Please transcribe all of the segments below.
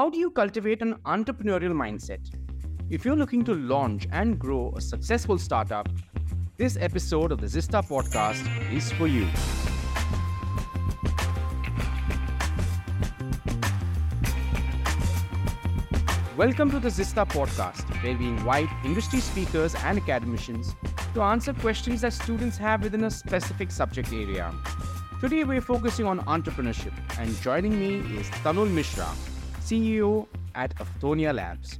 How do you cultivate an entrepreneurial mindset? If you're looking to launch and grow a successful startup, this episode of the Zista podcast is for you. Welcome to the Zista podcast, where we invite industry speakers and academicians to answer questions that students have within a specific subject area. Today, we're focusing on entrepreneurship, and joining me is Tanul Mishra, CEO at Afthonia Labs.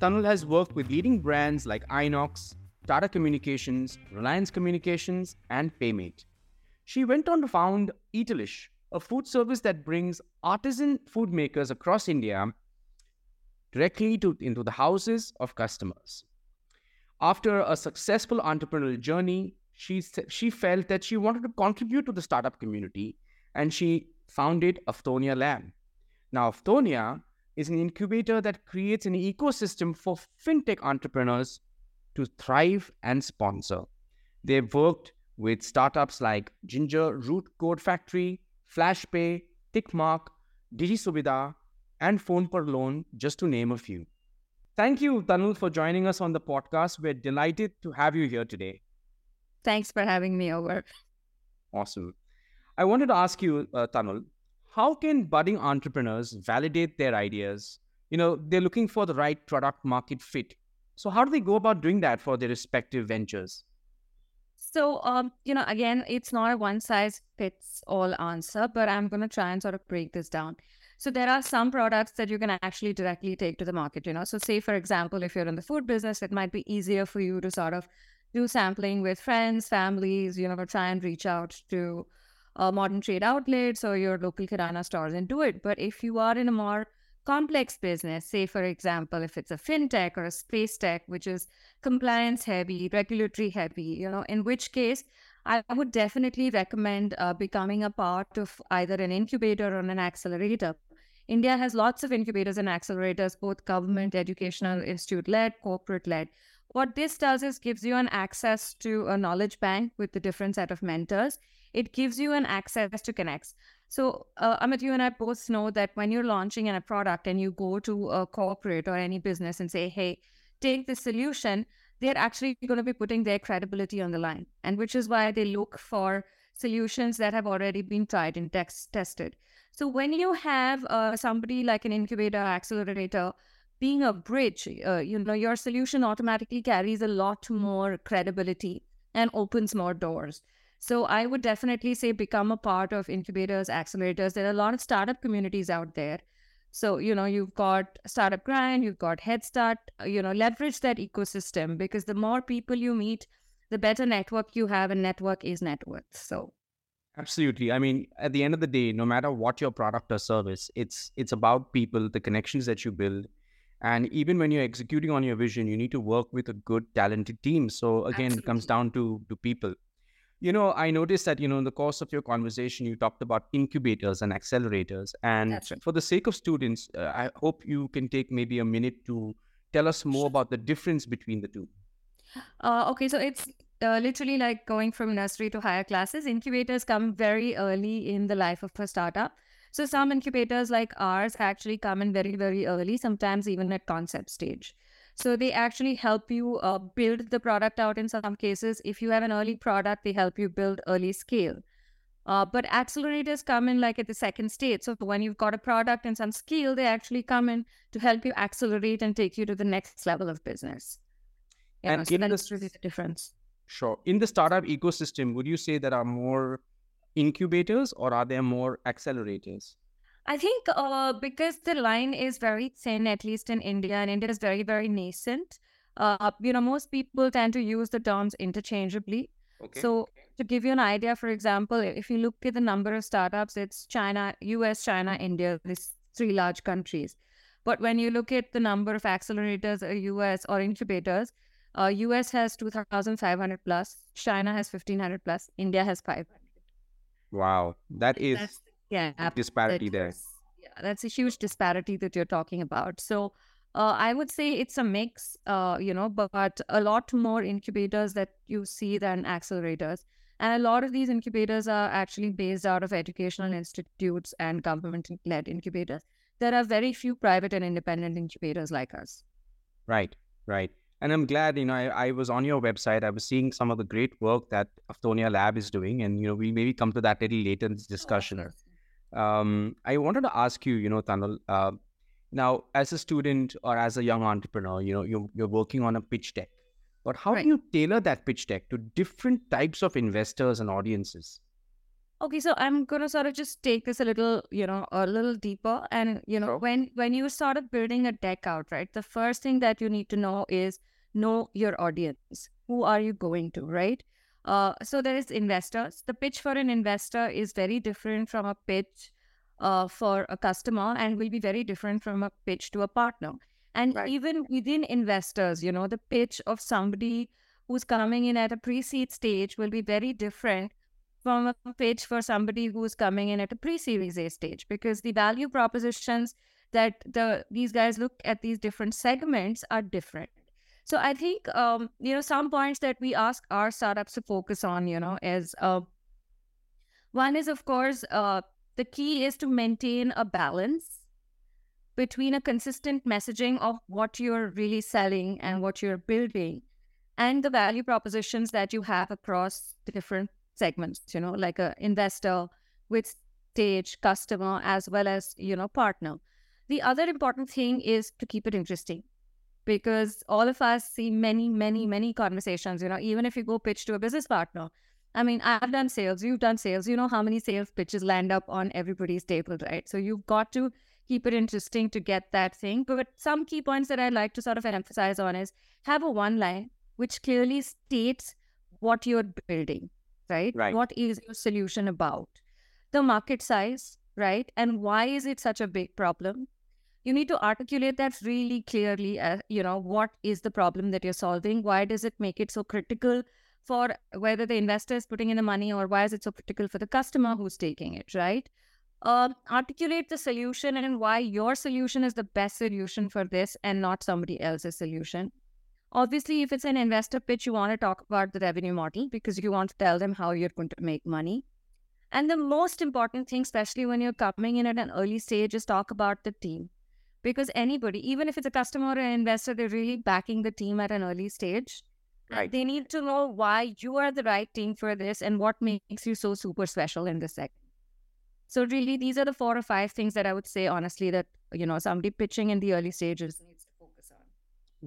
Tanul has worked with leading brands like Inox, Tata Communications, Reliance Communications, and Paymate. She went on to found Eatalish, a food service that brings artisan food makers across India directly to, into the houses of customers. After a successful entrepreneurial journey, she, she felt that she wanted to contribute to the startup community and she founded Afthonia Lab. Now, Afthonia is an incubator that creates an ecosystem for fintech entrepreneurs to thrive and sponsor. They've worked with startups like Ginger Root Code Factory, FlashPay, Tickmark, DigiSubida, and Phone per Loan, just to name a few. Thank you, Tanul, for joining us on the podcast. We're delighted to have you here today. Thanks for having me over. Awesome. I wanted to ask you, uh, Tanul, how can budding entrepreneurs validate their ideas? You know, they're looking for the right product market fit. So, how do they go about doing that for their respective ventures? So, um, you know, again, it's not a one size fits all answer, but I'm going to try and sort of break this down. So there are some products that you can actually directly take to the market, you know. So say for example, if you're in the food business, it might be easier for you to sort of do sampling with friends, families, you know, try and reach out to uh, modern trade outlets or your local kirana stores and do it. But if you are in a more complex business, say for example, if it's a fintech or a space tech, which is compliance heavy, regulatory heavy, you know, in which case I would definitely recommend uh, becoming a part of either an incubator or an accelerator India has lots of incubators and accelerators, both government, educational, institute led, corporate led. What this does is gives you an access to a knowledge bank with a different set of mentors. It gives you an access to connects. So, uh, Amit, you and I both know that when you're launching a product and you go to a corporate or any business and say, hey, take this solution, they're actually going to be putting their credibility on the line. And which is why they look for solutions that have already been tried and tested. So when you have uh, somebody like an incubator accelerator being a bridge, uh, you know, your solution automatically carries a lot more credibility and opens more doors. So I would definitely say become a part of incubators, accelerators. There are a lot of startup communities out there. So, you know, you've got Startup Grind, you've got Head Start, uh, you know, leverage that ecosystem because the more people you meet, the better network you have, and network is net worth. So Absolutely. I mean, at the end of the day, no matter what your product or service, it's it's about people, the connections that you build. And even when you're executing on your vision, you need to work with a good, talented team. So again, Absolutely. it comes down to to people. You know, I noticed that, you know, in the course of your conversation, you talked about incubators and accelerators. And right. for the sake of students, uh, I hope you can take maybe a minute to tell us more about the difference between the two. Uh, okay, so it's uh, literally like going from nursery to higher classes. Incubators come very early in the life of a startup. So some incubators like ours actually come in very, very early, sometimes even at concept stage. So they actually help you uh, build the product out in some cases. If you have an early product, they help you build early scale. Uh, but accelerators come in like at the second stage. So when you've got a product and some skill, they actually come in to help you accelerate and take you to the next level of business. You and know, so that's this, really the difference. Sure. In the startup ecosystem, would you say there are more incubators or are there more accelerators? I think uh, because the line is very thin, at least in India, and India is very, very nascent. Uh, you know, most people tend to use the terms interchangeably. Okay. So, to give you an idea, for example, if you look at the number of startups, it's China, US, China, India, these three large countries. But when you look at the number of accelerators, or US or incubators, uh, US has 2,500 plus, China has 1,500 plus, India has 500. Wow, that is that's, yeah disparity that, there. Yeah, that's a huge disparity that you're talking about. So uh, I would say it's a mix, uh, you know, but, but a lot more incubators that you see than accelerators. And a lot of these incubators are actually based out of educational institutes and government led incubators. there are very few private and independent incubators like us. Right, right. And I'm glad, you know, I, I was on your website. I was seeing some of the great work that Afthonia Lab is doing. And, you know, we'll maybe come to that a little later in this discussion. Um, I wanted to ask you, you know, Tanul, uh, now as a student or as a young entrepreneur, you know, you're, you're working on a pitch deck. But how right. do you tailor that pitch deck to different types of investors and audiences? Okay, so I'm gonna sort of just take this a little, you know, a little deeper. And you know, sure. when when you start building a deck out, right, the first thing that you need to know is know your audience. Who are you going to, right? Uh, so there is investors. The pitch for an investor is very different from a pitch uh, for a customer, and will be very different from a pitch to a partner. And right. even within investors, you know, the pitch of somebody who's coming in at a pre-seed stage will be very different from a pitch for somebody who's coming in at a pre-series A stage because the value propositions that the these guys look at these different segments are different. So I think um, you know some points that we ask our startups to focus on, you know, is uh, one is of course uh, the key is to maintain a balance between a consistent messaging of what you're really selling and what you're building and the value propositions that you have across the different segments, you know, like a investor with stage, customer, as well as, you know, partner. The other important thing is to keep it interesting because all of us see many, many, many conversations, you know, even if you go pitch to a business partner. I mean, I've done sales, you've done sales, you know how many sales pitches land up on everybody's table, right? So you've got to keep it interesting to get that thing. But some key points that I'd like to sort of emphasize on is have a one line which clearly states what you're building right? Right. What is your solution about? The market size, right? And why is it such a big problem? You need to articulate that really clearly. Uh, you know, what is the problem that you're solving? Why does it make it so critical for whether the investor is putting in the money or why is it so critical for the customer who's taking it, right? Uh, articulate the solution and why your solution is the best solution for this and not somebody else's solution. Obviously, if it's an investor pitch, you want to talk about the revenue model because you want to tell them how you're going to make money. And the most important thing, especially when you're coming in at an early stage, is talk about the team. Because anybody, even if it's a customer or an investor, they're really backing the team at an early stage. Right. They need to know why you are the right team for this and what makes you so super special in this segment. So really, these are the four or five things that I would say honestly that you know somebody pitching in the early stages needs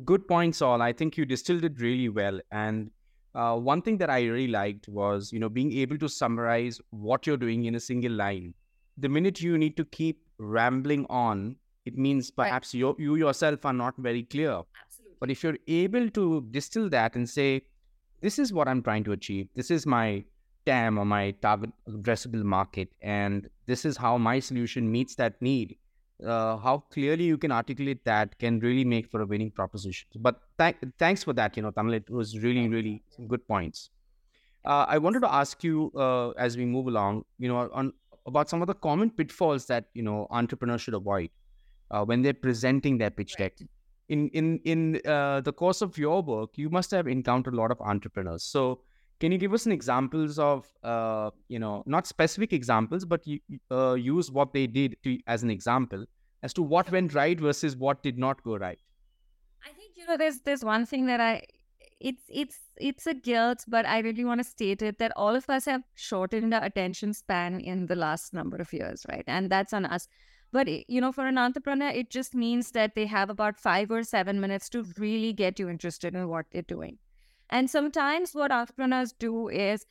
good points all. I think you distilled it really well. And uh, one thing that i really liked was you know being able to summarize what you're doing in a single line. The minute you need to keep rambling on it means perhaps right. you, you yourself are not very clear. Absolutely. but if you're able to distill that and say this is what i'm trying to achieve. This is my tam or my target addressable market and this is how my solution meets that need uh, how clearly you can articulate that can really make for a winning proposition. But th- thanks for that, you know, Tanul. It was really, really some good points. Uh, I wanted to ask you uh, as we move along, you know, on about some of the common pitfalls that you know entrepreneurs should avoid uh, when they're presenting their pitch deck. In in in uh, the course of your work, you must have encountered a lot of entrepreneurs. So can you give us some examples of, uh, you know, not specific examples, but uh, use what they did to, as an example as to what went right versus what did not go right? I think you know, there's there's one thing that I, it's it's it's a guilt, but I really want to state it that all of us have shortened our attention span in the last number of years, right? And that's on us. But you know, for an entrepreneur, it just means that they have about five or seven minutes to really get you interested in what they're doing. And sometimes what entrepreneurs do is,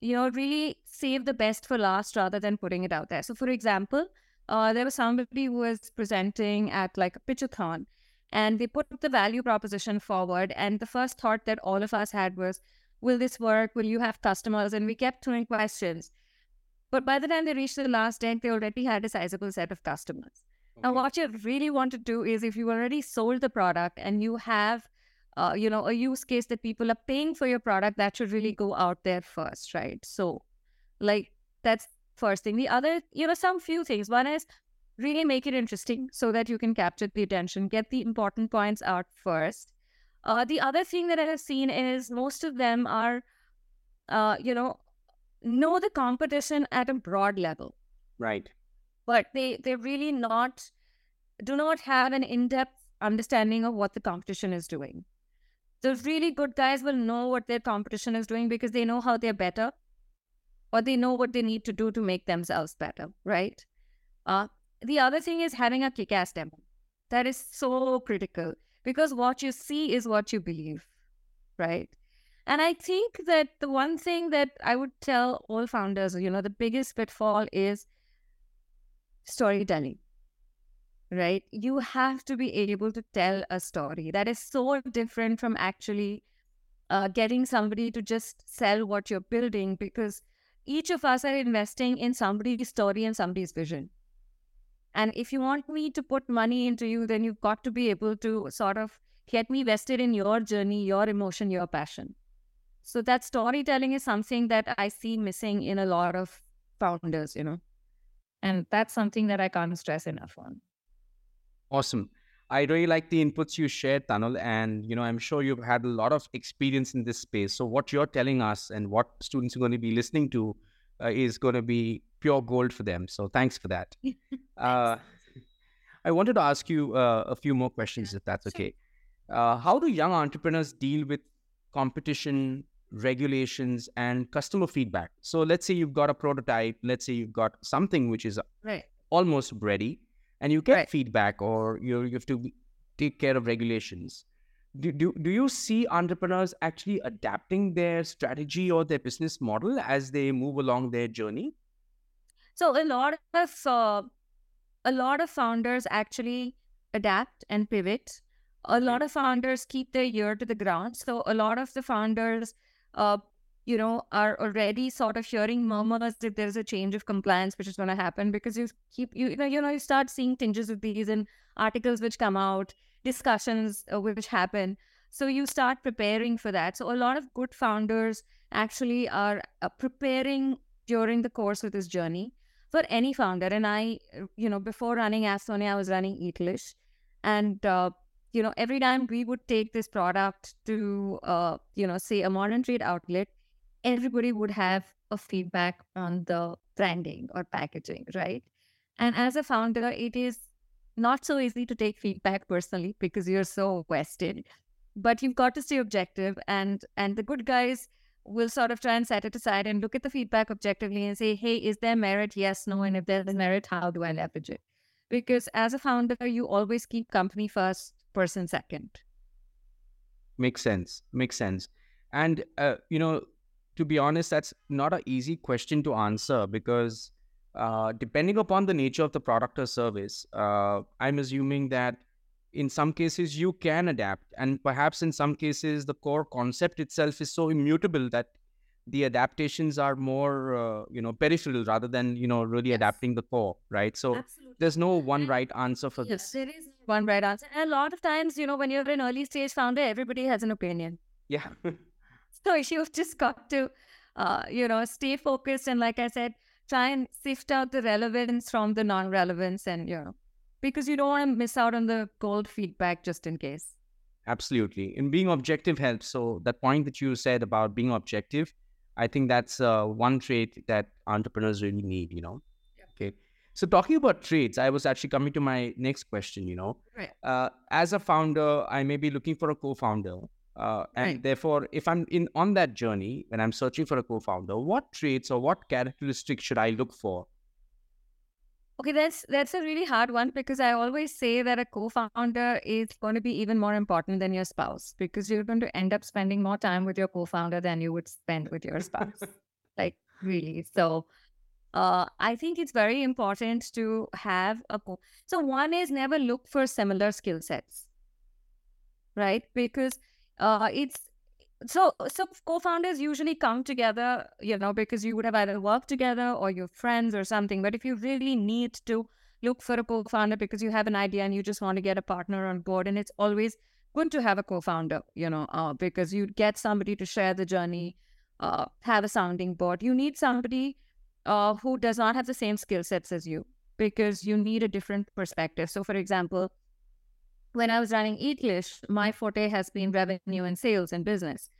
you know, really save the best for last rather than putting it out there. So, for example, uh, there was somebody who was presenting at like a pitchathon and they put the value proposition forward. And the first thought that all of us had was, will this work? Will you have customers? And we kept throwing questions. But by the time they reached the last deck, they already had a sizable set of customers. Okay. Now, what you really want to do is if you already sold the product and you have uh, you know, a use case that people are paying for your product, that should really go out there first, right? So, like, that's first thing. The other, you know, some few things. One is really make it interesting so that you can capture the attention, get the important points out first. Uh, the other thing that I have seen is most of them are, uh, you know, know the competition at a broad level. Right. But they they're really not do not have an in-depth understanding of what the competition is doing. The really good guys will know what their competition is doing because they know how they're better or they know what they need to do to make themselves better, right? Uh, the other thing is having a kick ass demo. That is so critical because what you see is what you believe, right? And I think that the one thing that I would tell all founders, you know, the biggest pitfall is storytelling, right? You have to be able to tell a story that is so different from actually uh, getting somebody to just sell what you're building because each of us are investing in somebody's story and somebody's vision. And if you want me to put money into you, then you've got to be able to sort of get me vested in your journey, your emotion, your passion. So that storytelling is something that I see missing in a lot of founders, you know. And that's something that I can't stress enough on. Awesome. I really like the inputs you shared, Tanul, and you know I'm sure you've had a lot of experience in this space. So what you're telling us and what students are going to be listening to uh, is going to be pure gold for them. So thanks for that. uh, I wanted to ask you uh, a few more questions, if that's okay. Uh, how do young entrepreneurs deal with competition, regulations, and customer feedback? So let's say you've got a prototype. Let's say you've got something which is right. almost ready, and you get Right. feedback, or you you have to be- take care of regulations. Do, do, do you see entrepreneurs actually adapting their strategy or their business model as they move along their journey? So a lot of uh, a lot of founders actually adapt and pivot. A lot of founders keep their ear to the ground. So a lot of the founders, uh, you know, are already sort of hearing murmurs that there's a change of compliance which is going to happen because you keep you, you know you know you start seeing tinges of these in articles which come out, discussions uh, which happen. So you start preparing for that. So a lot of good founders actually are uh, preparing during the course of this journey for any founder. And I, you know, before running Afthonia, I was running Eatlish. And, uh, you know, every time we would take this product to, uh, you know, say a modern trade outlet, everybody would have a feedback on the branding or packaging, right? And as a founder, it is not so easy to take feedback personally because you're so vested but you've got to stay objective and and the good guys will sort of try and set it aside and look at the feedback objectively and say hey is there merit yes no and if there's merit how do i leverage it because as a founder you always keep company first person second Makes sense. Makes sense. And uh, you know, to be honest, that's not an easy question to answer because uh, depending upon the nature of the product or service, uh, I'm assuming that in some cases you can adapt, and perhaps in some cases the core concept itself is so immutable that the adaptations are more, uh, you know, peripheral rather than you know really Yes. adapting the core, right? So absolutely there's no one right answer for yes this. there is one right answer and a lot of times you know when you're an early stage founder everybody has an opinion Yeah. So you've just got to, uh, you know, stay focused and, like I said, try and sift out the relevance from the non-relevance, and you know, because you don't want to miss out on the gold feedback just in case. Absolutely. And being objective helps. So that point that you said about being objective, I think that's uh, one trait that entrepreneurs really need, you know. Yeah. Okay. So talking about traits, I was actually coming to my next question, you know. Right. Uh, as a founder, I may be looking for a co-founder. Uh, and Right. therefore, if I'm in on that journey, when I'm searching for a co-founder, what traits or what characteristics should I look for? Okay, that's that's a really hard one because I always say that a co-founder is going to be even more important than your spouse because you're going to end up spending more time with your co-founder than you would spend with your spouse. like really. So uh, I think it's very important to have a co- so one is never look for similar skill sets, right? Because uh, it's so so co-founders usually come together, you know, because you would have either worked together or you're friends or something. But if you really need to look for a co-founder because you have an idea and you just want to get a partner on board, and it's always good to have a co-founder, you know, uh, because you get somebody to share the journey, uh, have a sounding board. You need somebody uh, who does not have the same skill sets as you because you need a different perspective. So, for example, when I was running Eatlish, my forte has been revenue and sales and business,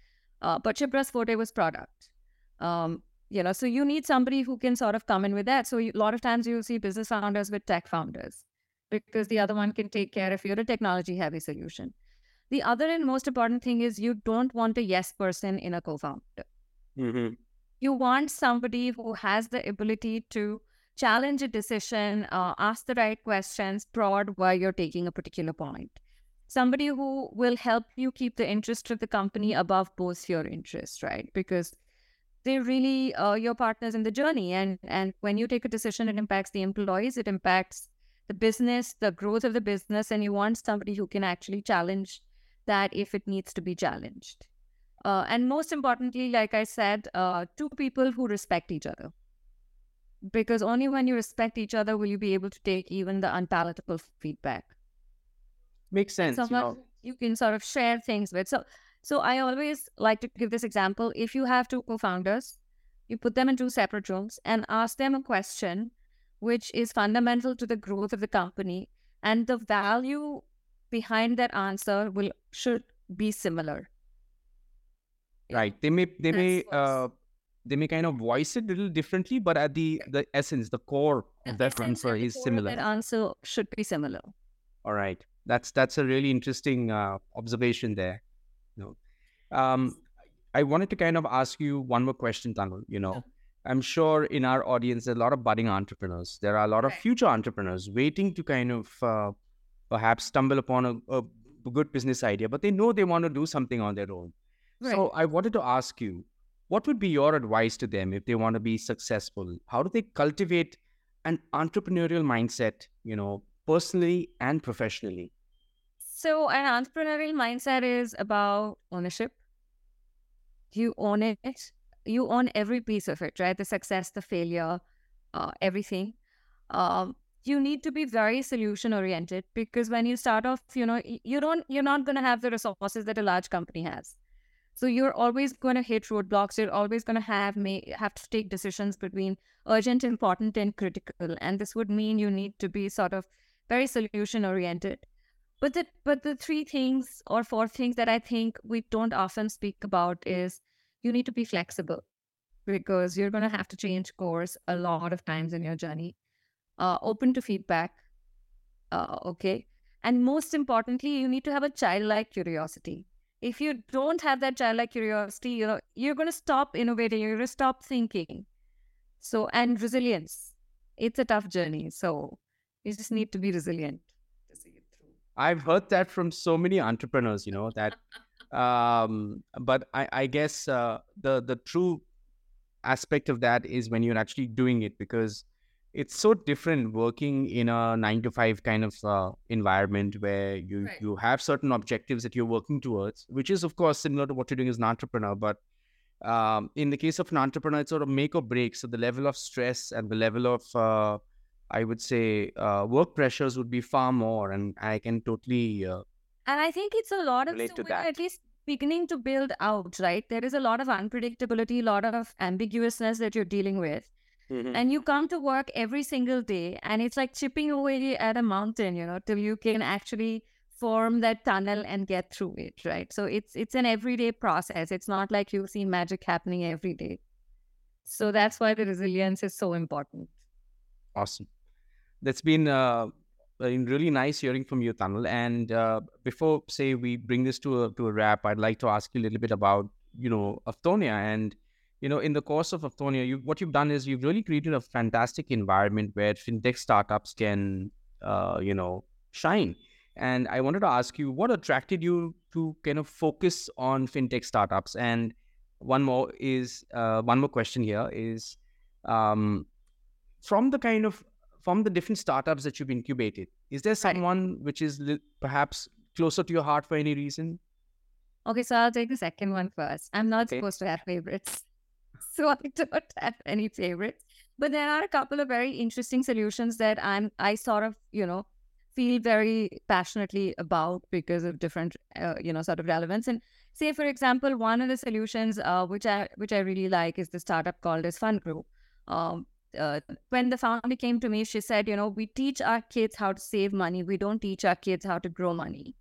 uh, but Shipra's forte was product. Um, you know, so you need somebody who can sort of come in with that. So you, a lot of times you'll see business founders with tech founders. because the other one can take care if you're a technology heavy solution. The other and most important thing is you don't want a yes person in a co founder. Mm-hmm. You want somebody who has the ability to challenge a decision, uh, ask the right questions, prod why you're taking a particular point. Somebody who will help you keep the interest of the company above both your interests, right? Because they're really uh, your partners in the journey. And and when you take a decision, it impacts the employees, it impacts the business, the growth of the business, and you want somebody who can actually challenge that if it needs to be challenged. Uh, and most importantly, like I said, uh, two people who respect each other. Because only when you respect each other will you be able to take even the unpalatable feedback. Makes sense. Someone you, know. you can sort of share things with. So, so I always like to give this example. If you have two co-founders, you put them in two separate rooms and ask them a question which is fundamental to the growth of the company, and the value behind that answer will should be similar. Right. They may they That's may uh they may kind of voice it a little differently, but at the the essence, the core of that answer is similar. That answer should be similar. All right. That's that's a really interesting uh, observation there. You know, um, I wanted to kind of ask you one more question, Tanul. You know, I'm sure in our audience there are a lot of budding entrepreneurs. There are a lot of future entrepreneurs waiting to kind of uh, perhaps stumble upon a, a good business idea, but they know they want to do something on their own. So I wanted to ask you, what would be your advice to them if they want to be successful? How do they cultivate an entrepreneurial mindset, you know, personally and professionally? So, an entrepreneurial mindset is about ownership. You own it. You own every piece of it, right? The success, the failure, uh, everything. Um, you need to be very solution oriented because when you start off, you know, you don't, you're not going to have the resources that a large company has. So you're always going to hit roadblocks. You're always going to have may have to take decisions between urgent, important, and critical. And this would mean you need to be sort of very solution oriented. But the but the three things or four things that I think we don't often speak about is you need to be flexible because you're going to have to change course a lot of times in your journey. Uh, open to feedback. Uh, okay. And most importantly, you need to have a childlike curiosity. If you don't have that childlike curiosity, you know, you're going to stop innovating, you're going to stop thinking. So, and resilience. It's a tough journey. So, you just need to be resilient to see it through. I've heard that from so many entrepreneurs, you know, that um but I, I guess uh, the the true aspect of that is when you're actually doing it because it's so different working in a nine to five kind of uh, environment where you Right. you have certain objectives that you're working towards, which is of course similar to what you're doing as an entrepreneur. But um, in the case of an entrepreneur, it's sort of make or break. So the level of stress and the level of uh, I would say uh, work pressures would be far more, and I can totally uh, And I think it's a lot of Relate so to that. at least beginning to build out, right? There is a lot of unpredictability, a lot of ambiguousness that you're dealing with. And you come to work every single day, and it's like chipping away at a mountain, you know, till you can actually form that tunnel and get through it, right? So it's it's an everyday process. It's not like you see magic happening every day. So that's why the resilience is so important. Awesome. That's been uh, really nice hearing from you, Tanul. And uh, before, say, we bring this to a to a wrap, I'd like to ask you a little bit about, you know, Afthonia. And, you know, in the course of Afthonia, you what you've done is you've really created a fantastic environment where fintech startups can, uh, you know, shine. And I wanted to ask you, what attracted you to kind of focus on fintech startups? And one more is uh, one more question here is, um, from the kind of from the different startups that you've incubated, is there someone which is li- perhaps closer to your heart for any reason? Okay, so I'll take the second one first. I'm not Okay. supposed to have favorites. So I don't have any favorites. But there are a couple of very interesting solutions that I'm I sort of, you know, feel very passionately about because of different uh, you know, sort of relevance. And say for example, one of the solutions uh, which I which I really like is the startup called as FundGrow. Um uh, when the founder came to me, she said, you know, we teach our kids how to save money. We don't teach our kids how to grow money.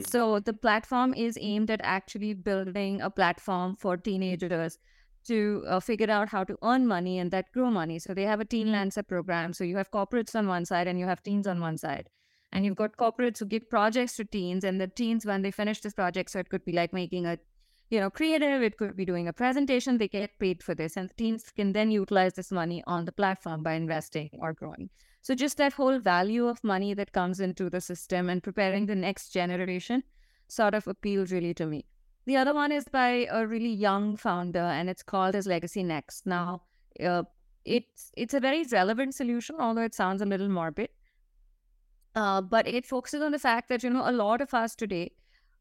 So the platform is aimed at actually building a platform for teenagers to uh, figure out how to earn money and that grow money. So they have a teen lancer program. So you have corporates on one side and you have teens on one side. And you've got corporates who give projects to teens, and the teens, when they finish this project, so it could be like making a you know, creative, it could be doing a presentation, they get paid for this. And the teams can then utilize this money on the platform by investing or growing. So just that whole value of money that comes into the system and preparing the next generation sort of appeals really to me. The other one is by a really young founder, and it's called as Legacy Next. Now, uh, it's it's a very relevant solution, although it sounds a little morbid. Uh, but it focuses on the fact that you know a lot of us today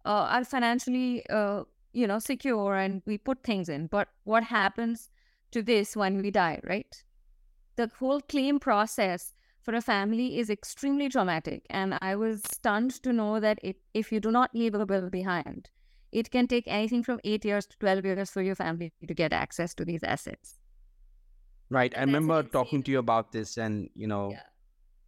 uh, are financially uh, you know secure and we put things in. But what happens to this when we die, right? The whole claim process for a family is extremely traumatic, and I was stunned to know that it, if you do not leave a will behind, it can take anything from eight years to 12 years for your family to get access to these assets. Right. I remember talking to you about this, and you know, yeah.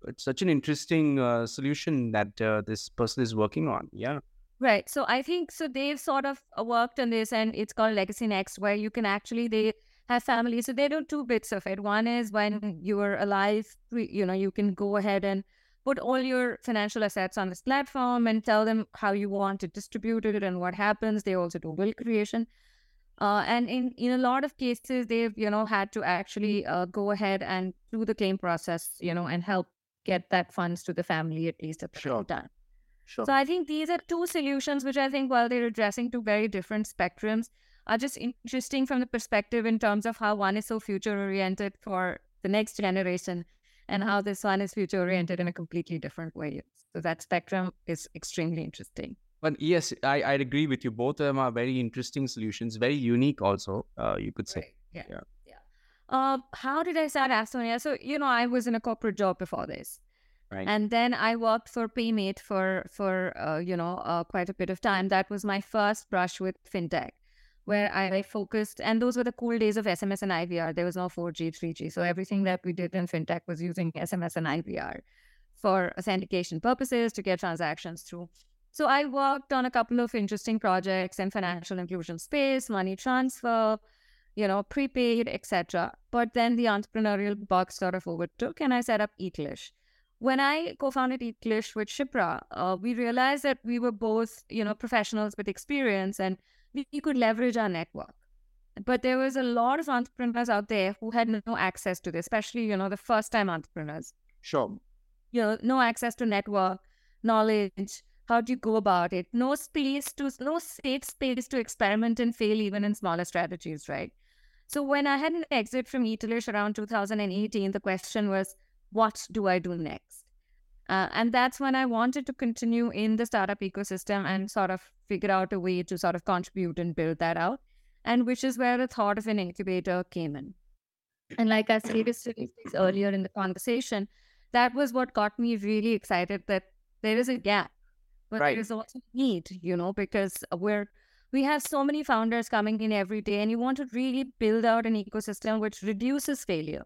it's such an interesting uh, solution that uh, this person is working on. Yeah. Right. So I think so. They've sort of uh, worked on this, and it's called Legacy Next, where you can actually they have families. So they do two bits of it. One is when you are alive, you know, you can go ahead and put all your financial assets on this platform and tell them how you want to distribute it and what happens. They also do will creation. Uh, and in, in a lot of cases, they've, you know, had to actually uh, go ahead and do the claim process, you know, and help get that funds to the family at least at the sure. time. Sure. So I think these are two solutions which I think while they're addressing two very different spectrums are just interesting from the perspective in terms of how one is so future oriented for the next generation and how this one is future oriented in a completely different way. So that spectrum is extremely interesting. But yes, I, I agree with you. Both of them are very interesting solutions, very unique also, uh, you could say. Right. Yeah. yeah. yeah. Uh, how did I start Afthonia? So, you know, I was in a corporate job before this. Right. And then I worked for Paymate for, for uh, you know, uh, quite a bit of time. That was my first brush with fintech where I focused, and those were the cool days of SMS and IVR. There was no 4G, 3G. So everything that we did in fintech was using SMS and IVR for authentication purposes to get transactions through. So I worked on a couple of interesting projects in financial inclusion space, money transfer, you know, prepaid, etc. But then the entrepreneurial bug sort of overtook, and I set up Eatlish. When I co-founded Eatlish with Shipra, uh, we realized that we were both, you know, professionals with experience, and we, could leverage our network. But there was a lot of entrepreneurs out there who had no access to this, especially, you know, the first time entrepreneurs. Sure. You know, no access to network, knowledge, how do you go about it? No space to, no safe space to experiment and fail even in smaller strategies, right? So when I had an exit from Eatlish around 2018, the question was, what do I do next? Uh, and that's when I wanted to continue in the startup ecosystem and sort of figure out a way to sort of contribute and build that out. And which is where the thought of an incubator came in. And like I stated earlier in the conversation, that was what got me really excited that there is a gap, but right. there is also need, you know, because we're we have so many founders coming in every day, and you want to really build out an ecosystem which reduces failure,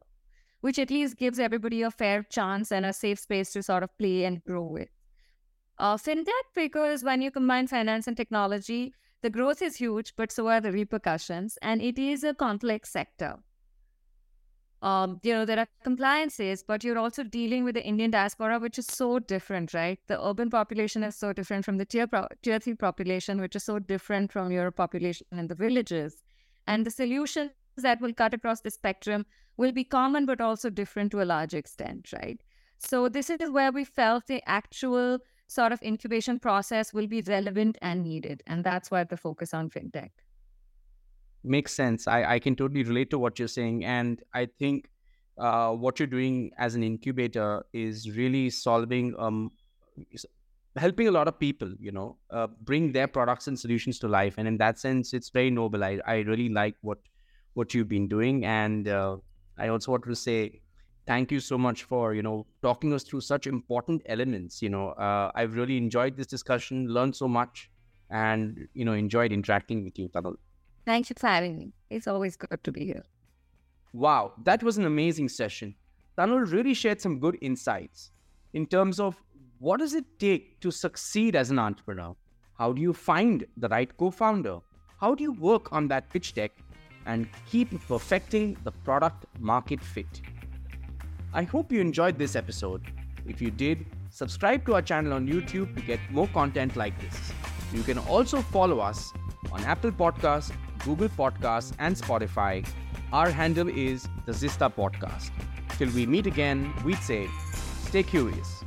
which at least gives everybody a fair chance and a safe space to sort of play and grow with. Uh, fintech, because when you combine finance and technology, the growth is huge, but so are the repercussions, and it is a complex sector. Um, you know, there are compliances, but you're also dealing with the Indian diaspora, which is so different, right? The urban population is so different from the tier, pro- tier three population, which is so different from your population in the villages. And the solutions that will cut across the spectrum will be common, but also different to a large extent, right? So this is where we felt the actual sort of incubation process will be relevant and needed. And that's why the focus on fintech. Makes sense. I, I can totally relate to what you're saying. And I think uh, what you're doing as an incubator is really solving, um, helping a lot of people, you know, uh, bring their products and solutions to life. And in that sense, it's very noble. I, I really like what, what you've been doing. And uh, I also want to say thank you so much for you know talking us through such important elements you know uh, i've really enjoyed this discussion learned so much and you know enjoyed interacting with you Tanul. Thanks for having me it's always good to be here wow that was an amazing session Tanul really shared some good insights in terms of what does it take to succeed as an entrepreneur how do you find the right co-founder how do you work on that pitch deck and keep perfecting the product market fit. I hope you enjoyed this episode. If you did, subscribe to our channel on YouTube to get more content like this. You can also follow us on Apple Podcasts, Google Podcasts, and Spotify. Our handle is the Zista Podcast. Till we meet again, we'd say, stay curious.